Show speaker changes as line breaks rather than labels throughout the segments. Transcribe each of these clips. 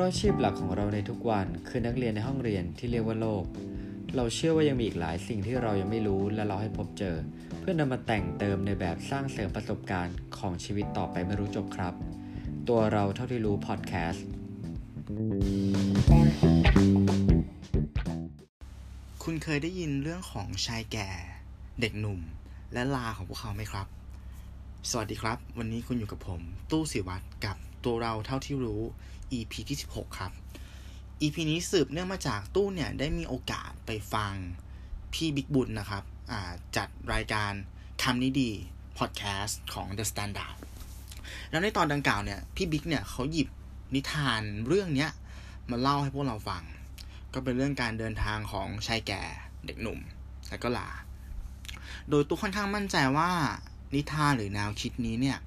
ราะอาชีพหลักของเราในทุกวันคือนักเรียนในห้องเรียนที่เรียกว่าโลก เราเชื่อว่ายังมีอีกหลายสิ่งที่เรายังไม่รู้และเราให้พบเจอ เพื่อนำมาแต่งเติมในแบบสร้างเสริมประสบการณ์ของชีวิตต่อไปไม่รู้จบครับ ตัวเราเท่าที่รู้พอดแคสต์
คุณเคยได้ยินเรื่องของชายแก่ เด็กหนุ่ม และลาของพวกเขาไหมครับ สวัสดีครับ วันนี้คุณอยู่กับผม ตู้สิวัตรกับ ตัวเราเท่าที่รู้ EP ที่ 16 ครับ EP นี้สืบเนื่องมาจากตู้เนี่ยได้มีโอกาสไปฟังพี่บิ๊กบุญนะครับจัดรายการคำนี้ดีพอดแคสต์ของ The Standard แล้วในตอนดังกล่าวเนี่ย พี่บิ๊กเนี่ยเขาหยิบนิทานเรื่องเนี้ยมาเล่าให้พวกเราฟัง ก็เป็นเรื่องการเดินทางของชายแก่เด็กหนุ่ม และก็ลา โดยตู้ค่อนข้างมั่นใจว่านิทานหรือแนวคิดนี้เนี่ย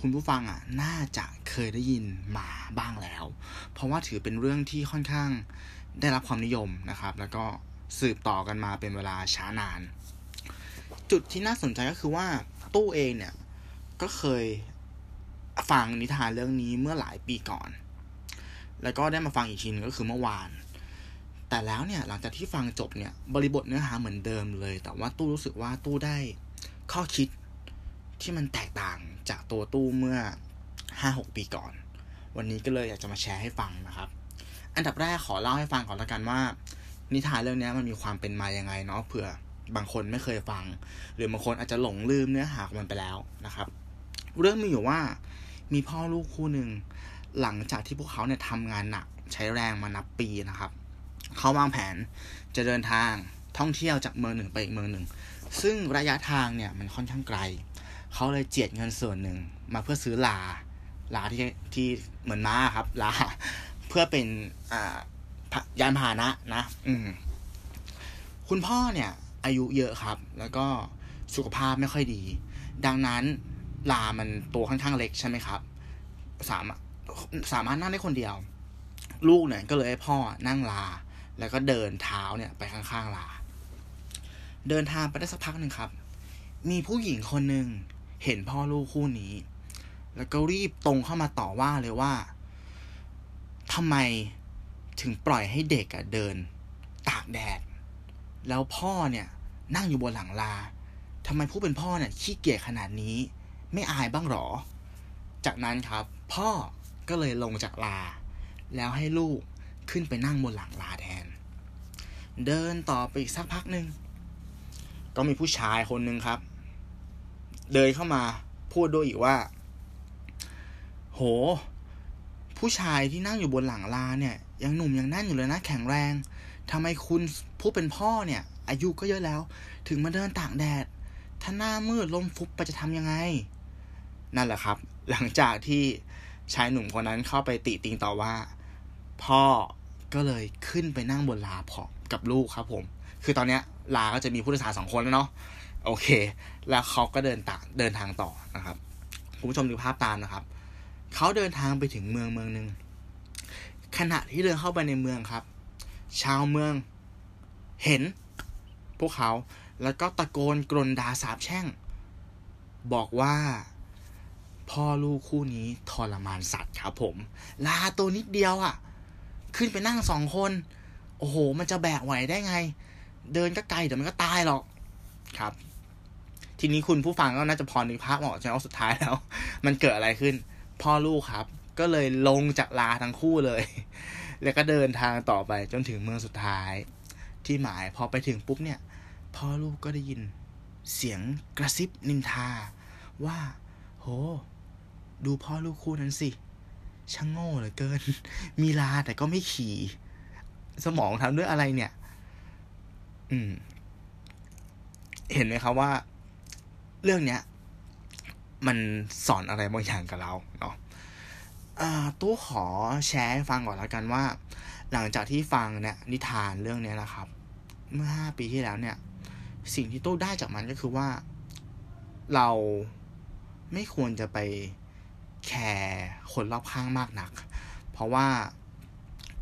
คุณผู้ฟังอะน่าจะเคยได้ยินมาบ้างแล้ว เพราะว่าถือเป็นเรื่องที่ค่อนข้างได้รับความนิยมนะครับ แล้วก็สืบต่อกันมาเป็นเวลาช้านาน จุดที่น่าสนใจก็คือว่าตู้เองเนี่ยก็เคยฟังนิทานเรื่องนี้เมื่อหลายปีก่อน แล้วก็ได้มาฟังอีกทีนึงก็คือเมื่อวาน แต่แล้วเนี่ยหลังจากที่ฟังจบเนี่ยบริบทเนื้อหาเหมือนเดิมเลย แต่ว่าตู้รู้สึกว่าตู้ได้ข้อคิด ที่มันแตกต่างจากตัวตู้เมื่อห้าหกปีก่อน วันนี้ก็เลยอยากจะมาแชร์ให้ฟังนะครับ อันดับแรกขอเล่าให้ฟังก่อนละกันว่า นิทานเรื่องนี้มันมีความเป็นมายังไงเนาะเผื่อบางคนไม่เคยฟัง หรือบางคนอาจจะหลงลืมเนื้อหาของมันไปแล้วนะครับ เรื่องมีอยู่ว่ามีพ่อลูกคู่หนึ่งหลังจากที่พวกเขาเนี่ยทำงานหนักใช้แรงมานับปีนะครับ เขาวางแผนจะเดินทางท่องเที่ยวจากเมืองหนึ่งไปอีกเมืองหนึ่ง ซึ่งระยะทางเนี่ยมันค่อนข้างไกล เขาเลยเจียดเงินส่วนหนึ่งมาเพื่อซื้อลา ลาที่ที่เหมือนม้าครับ ลา เพื่อเป็นอ่ายานพาหนะนะ อืม คุณพ่อเนี่ย อายุเยอะครับ แล้วก็สุขภาพไม่ค่อยดี ดังนั้นลามันตัวค่อนข้างเล็กใช่ไหมครับ สามารถสามารถนั่งได้คนเดียว ลูกเนี่ยก็เลยให้พ่อนั่งลา แล้วก็เดินเท้าเนี่ยไปข้างๆลา เดินทางไปได้สักพักหนึ่งครับ มีผู้หญิงคนหนึ่ง เห็นพ่อลูกคู่นี้ แล้วก็รีบตรงเข้ามาต่อว่าเลยว่าทำไมถึงปล่อยให้เด็กอะเดิน ตากแดด แล้วพ่อเนี่ยนั่งอยู่บนหลังลาทำไมผู้เป็นพ่อเนี่ยขี้เกียจขนาดนี้ ไม่อายบ้างหรอ จากนั้นครับ พ่อก็เลยลงจากลา แล้วให้ลูกขึ้นไปนั่งบนหลังลาแทน เดินต่อไปอีกสักพักหนึ่งก็มีผู้ชายคนหนึ่งครับ เดินเข้ามาพูดด้วยอีกว่า โห ผู้ชายที่นั่งอยู่บนหลังลาเนี่ย ยังหนุ่มยังแน่นอยู่เลยนะ แข็งแรงทำไมคุณผู้เป็นพ่อเนี่ย อายุก็เยอะแล้ว ถึงมาเดินต่ากแดด ถ้าหน้ามืดลมฟุบไปจะทำยังไง นั่นแหละครับ หลังจากที่ชายหนุ่มคนนั้นเข้าไปติติงต่อว่า พ่อก็เลยขึ้นไปนั่งบนลาพอกับลูกครับผม คือตอนเนี้ยลาก็จะมีผู้โดยสารสองคนแล้วเนาะ โอเค แล้วเขาก็เดินตาเดินทางต่อนะครับคุณผู้ชมดูภาพตามนะครับ เขาเดินทางไปถึงเมืองเมืองหนึ่งขณะที่เดินเข้าไปในเมืองครับ ชาวเมืองเห็นพวกเขาแล้วก็ตะโกนกรนด่าสาบแช่ง บอกว่าพ่อลูกคู่นี้ทรมานสัตว์ครับผม ลาตัวนิดเดียวอะ่ะ ขึ้นไปนั่งสองคน โอ้โห มันจะแบกไหวได้ไง เดินก็ไกลเดี๋ยวมันก็ตายหรอก ครับ ทีนี้คุณผู้ฟังก็น่าจะพอนึกภาพออกใช่ไหมว่าสุดท้ายแล้ว มันเกิดอะไรขึ้น พ่อลูกครับ ก็เลยลงจากลาทั้งคู่เลย แล้วก็เดินทางต่อไปจนถึงเมืองสุดท้าย ที่หมายพอไปถึงปุ๊บเนี่ย พ่อลูกก็ได้ยินเสียงกระซิบนินทา ว่า โห ดูพ่อลูกคู่นั้นสิช่างโง่เหลือเกิน มีลาแต่ก็ไม่ขี่ สมองทำด้วยอะไรเนี่ย อืม เห็นไหมครับว่า เรื่องเนี้ย มันสอนอะไรบางอย่างกับเราเนาะตู้ขอแชร์ให้ฟังก่อนแล้วกันว่า หลังจากที่ฟังเนี่ยนิทานเรื่องนี้นะครับ เมื่อห้าปีที่แล้วเนี่ย สิ่งที่ตู้ได้จากมันก็คือว่า เราไม่ควรจะไปแคร์คนรอบข้างมากนัก เพราะว่า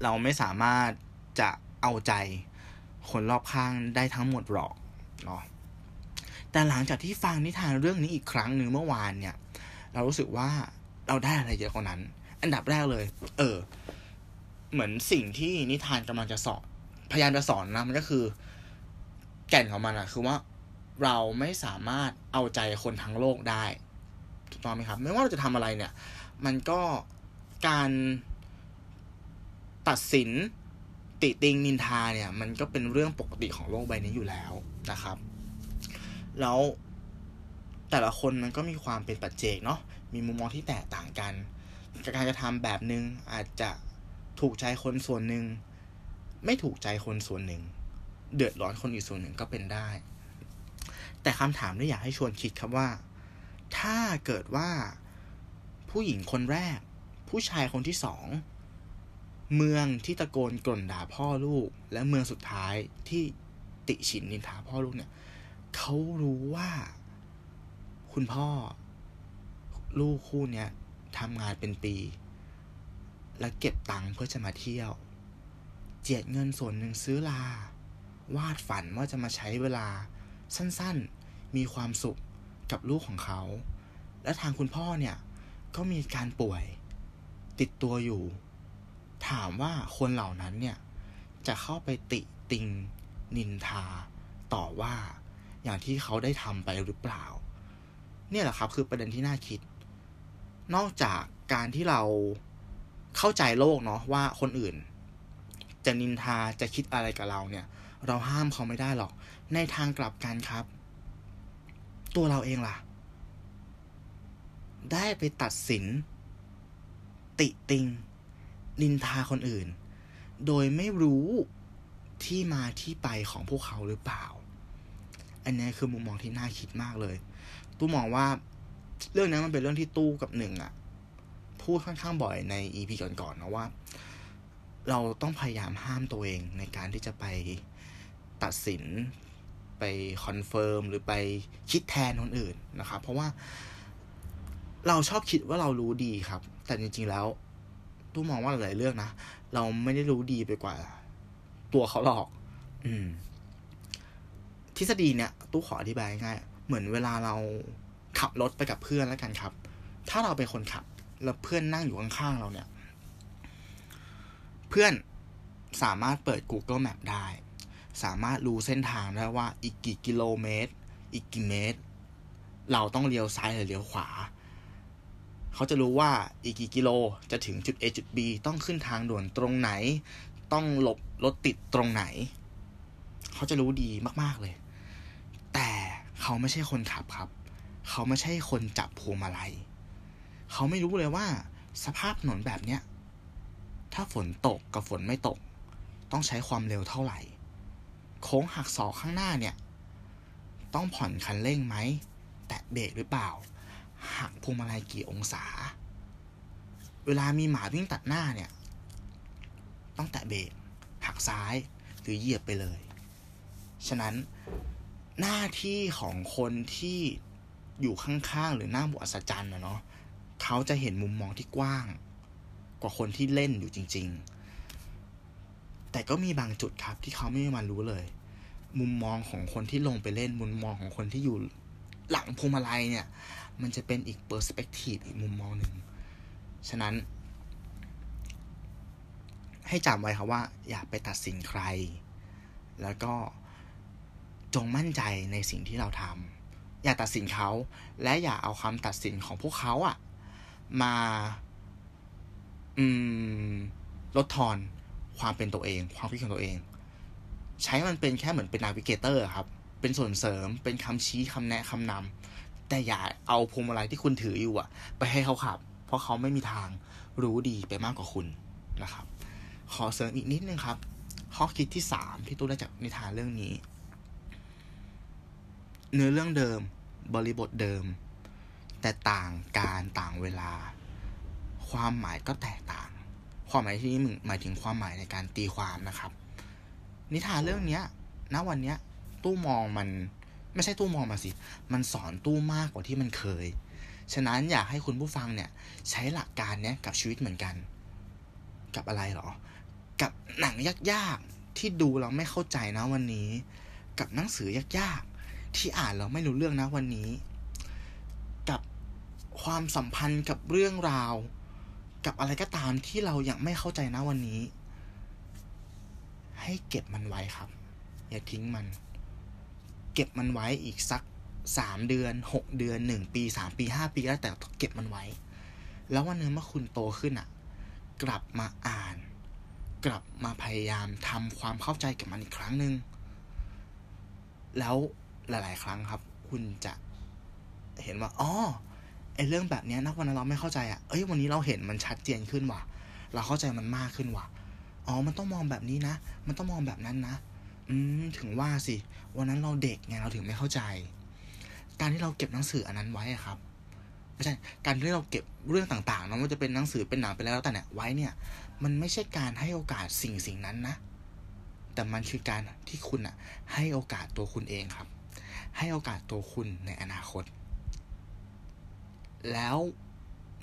เราไม่สามารถจะเอาใจคนรอบข้างได้ทั้งหมดหรอกเนาะ แต่หลังจากที่ฟังนิทานเรื่องนี้อีกครั้งหนึ่งเมื่อวานเนี่ย เรารู้สึกว่าเราได้อะไรเยอะกว่านั้น อันดับแรกเลย เออ เหมือนสิ่งที่นิทานกำลังจะสอน พยายามจะสอนนะมันก็คือ แก่นของมันอะคือว่าเราไม่สามารถเอาใจคนทั้งโลกได้ถูกต้องไหมครับ ไม่ว่าเราจะทำอะไรเนี่ย มันก็การตัดสินติติงนินทาเนี่ย มันก็เป็นเรื่องปกติของโลกใบนี้อยู่แล้วนะครับ แล้วแต่ละคนมันก็มีความเป็นปัจเจกเนาะมีมุมมองที่แตกต่างกัน การกระทำแบบหนึง่งอาจจะถูกใจคนส่วนหนึ่งไม่ถูกใจคนส่วนหนึ่ง เดือดร้อนคนอีกส่วนหนึ่งก็เป็นได้ แต่คำถามที่อยากให้ชวนคิดครับว่า ถ้าเกิดว่าผู้หญิงคนแรก ผู้ชายคนที่สอง เมืองที่ตะโกนกล่นด่าพ่อลูก และเมืองสุดท้ายที่ติฉินนินทาพ่อลูกเนี่ย เขารู้ว่า คุณพ่อ ลูกคู่เนี้ยทำงานเป็นปี และเก็บตังค์เพื่อจะมาเที่ยว เจียดเงินส่วนหนึ่งซื้อลา วาดฝันว่าจะมาใช้เวลา สั้นๆ มีความสุขกับลูกของเขา และทางคุณพ่อเนี่ย ก็มีการป่วย ติดตัวอยู่ ถามว่าคนเหล่านั้นเนี่ย จะเข้าไปติติง นินทา ต่อว่า อย่างที่เขาได้ทำไปหรือเปล่า เนี่ยแหละครับ คือประเด็นที่น่าคิด นอกจากการที่เราเข้าใจโลกเนาะว่าคนอื่น จะนินทาจะคิดอะไรกับเราเนี่ย เราห้ามเขาไม่ได้หรอก ในทางกลับกันครับ ตัวเราเองล่ะ ได้ไปตัดสิน ติติง นินทาคนอื่น โดยไม่รู้ที่มาที่ไปของพวกเขาหรือเปล่า อันนี้คือมุมมองที่น่าคิดมากเลย ตู้มองว่าเรื่องนี้มันเป็นเรื่องที่ตู้กับหนึ่งอะพูดค่อนข้างบ่อยใน EP ก่อนๆนะว่า เราต้องพยายามห้ามตัวเองในการที่จะไปตัดสินไป confirm หรือไปคิดแทนคนอื่นนะครับ เพราะว่าเราชอบคิดว่าเรารู้ดีครับ แต่จริง ๆ แล้วตู้มองว่าหลายเรื่องนะ เราไม่ได้รู้ดีไปกว่า ตัวเขาหรอก อืม ทฤษฎีเนี่ยตู้ขออธิบายง่ายเหมือนเวลาเราขับรถไปกับเพื่อนแล้วกันครับ ถ้าเราเป็นคนขับ แล้วเพื่อนนั่งอยู่ข้างๆเราเนี่ย เพื่อนสามารถเปิด Google Map ได้ สามารถรู้เส้นทางได้ว่าอีกกี่กิโลเมตร อีกกี่เมตร เราต้องเลี้ยวซ้ายหรือเลี้ยวขวา เขาจะรู้ว่าอีกกี่กิโลจะถึงจุด A จุด B ต้องขึ้นทางด่วนตรงไหน ต้องหลบรถติดตรงไหน เขาจะรู้ดีมากๆเลย เขาไม่ใช่คนขับครับ เขาไม่ใช่คนจับพวงมาลัย เขาไม่รู้เลยว่า สภาพถนนแบบเนี้ย ถ้าฝนตกกับฝนไม่ตก ต้องใช้ความเร็วเท่าไหร่ โค้งหักศอกข้างหน้าเนี่ย ต้องผ่อนคันเร่งไหม แตะเบรกหรือเปล่า หักพวงมาลัยกี่องศา เวลามีหมาวิ่งตัดหน้าเนี่ย ต้องแตะเบรกหักซ้ายหรือเหยียบไปเลย ฉะนั้น หน้าที่ของคนที่อยู่ข้างๆ หรือหน้าบุอัศจรรย์นะเนาะเขาจะเห็นมุมมองที่กว้าง กว่าคนที่เล่นอยู่จริง ๆ แต่ก็มีบางจุดครับที่เขาไม่มารู้เลย มุมมองของคนที่ลงไปเล่นมุมมองของคนที่อยู่หลังพวงมาลัยเนี่ย มันจะเป็นอีกเปอร์สเปกทีฟอีกมุมมองหนึ่ง ฉะนั้น ให้จำไว้ครับว่า อย่าไปตัดสินใคร แล้วก็ จงมั่นใจในสิ่งที่เราทำอย่าตัดสินเขา และอย่าเอาคำตัดสินของพวกเขาอะมา อืม ลดทอนความเป็นตัวเอง ความคิดของตัวเอง ใช้มันเป็นแค่เหมือนเป็นนาวิเกเตอร์ครับ เป็นส่วนเสริมเป็นคำชี้คำแนะคำนำแต่อย่าเอาพวงมาลัยที่คุณถืออยู่อะไปให้เขาขับ เพราะเขาไม่มีทางรู้ดีไปมากกว่าคุณนะครับ ขอเสริมอีกนิดนึงครับข้อคิดที่สามที่ตู้ได้จากนิทานเรื่องนี้ เนื้อเรื่องเดิม บริบทเดิม แต่ต่างการต่างเวลา ความหมายก็แตกต่าง ความหมายที่นี้หมายถึงความหมายในการตีความนะครับ นิทานเรื่องเนี้ยณวันเนี้ย ตู้มองมันไม่ใช่ตู้มองมาสิ มันสอนตู้มากกว่าที่มันเคย ฉะนั้นอยากให้คุณผู้ฟังเนี่ย ใช้หลักการเนี้ยกับชีวิตเหมือนกัน กับอะไรหรอ กับหนังยากๆที่ดูเราไม่เข้าใจนะวันนี้ กับหนังสือยากๆ ที่อ่านเราไม่รู้เรื่องนะวันนี้ กับความสัมพันธ์กับเรื่องราว กับอะไรก็ตามที่เรายังไม่เข้าใจนะวันนี้ ให้เก็บมันไว้ครับ อย่าทิ้งมัน เก็บมันไว้อีกสักสามเดือนหกเดือนหนึ่งปีสามปีห้าปีแล้วแต่เก็บมันไว้ แล้ววันหนึ่งเมื่อคุณโตขึ้นอะ กลับมาอ่าน กลับมาพยายามทำความเข้าใจกับมันอีกครั้งหนึ่งแล้ว หลาย ๆ ครั้งครับ คุณจะเห็นว่าอ๋อไอเรื่องแบบนี้นะวันนั้นเราไม่เข้าใจอะเอ้ยวันนี้เราเห็นมันชัดเจนขึ้นว่ะ เราเข้าใจมันมากขึ้นว่ะอ๋อมันต้องมองแบบนี้นะ มันต้องมองแบบนั้นนะอืมถึงว่าสิ วันนั้นเราเด็กไงเราถึงไม่เข้าใจ การที่เราเก็บหนังสืออันนั้นไว้ครับไม่ใช่การที่เราเก็บเรื่องต่างๆนะว่าจะเป็นหนังสือเป็นหนังเป็นแล้วแต่เนี่ยไว้เนี่ย มันไม่ใช่การให้โอกาสสิ่งสิ่งนั้นนะ แต่มันคือการที่คุณอะให้โอกาสตัวคุณเองครับ ให้โอกาสตัวคุณในอนาคต แล้ว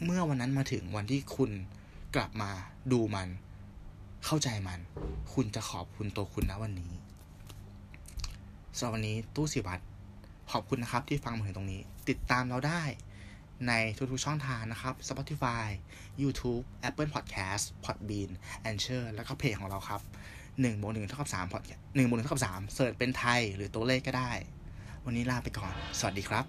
เมื่อวันนั้นมาถึงวันที่คุณกลับมาดูมัน เข้าใจมัน คุณจะขอบคุณตัวคุณนะวันนี้สำหรับวันนี้ตู้สิวัตรขอบคุณนะครับที่ฟังมาถึงตรงนี้ ติดตามเราได้ในทุกๆช่องทางนะครับ Spotify YouTube Apple Podcast Podbean Anchor แล้วก็เพจของเราครับ1บวก1เท่ากับ3 Podcast 1บวก1เท่ากับ3เสิร์ชเป็นไทยหรือตัวเลขก็ได้ วันนี้ลาไปก่อน สวัสดีครับ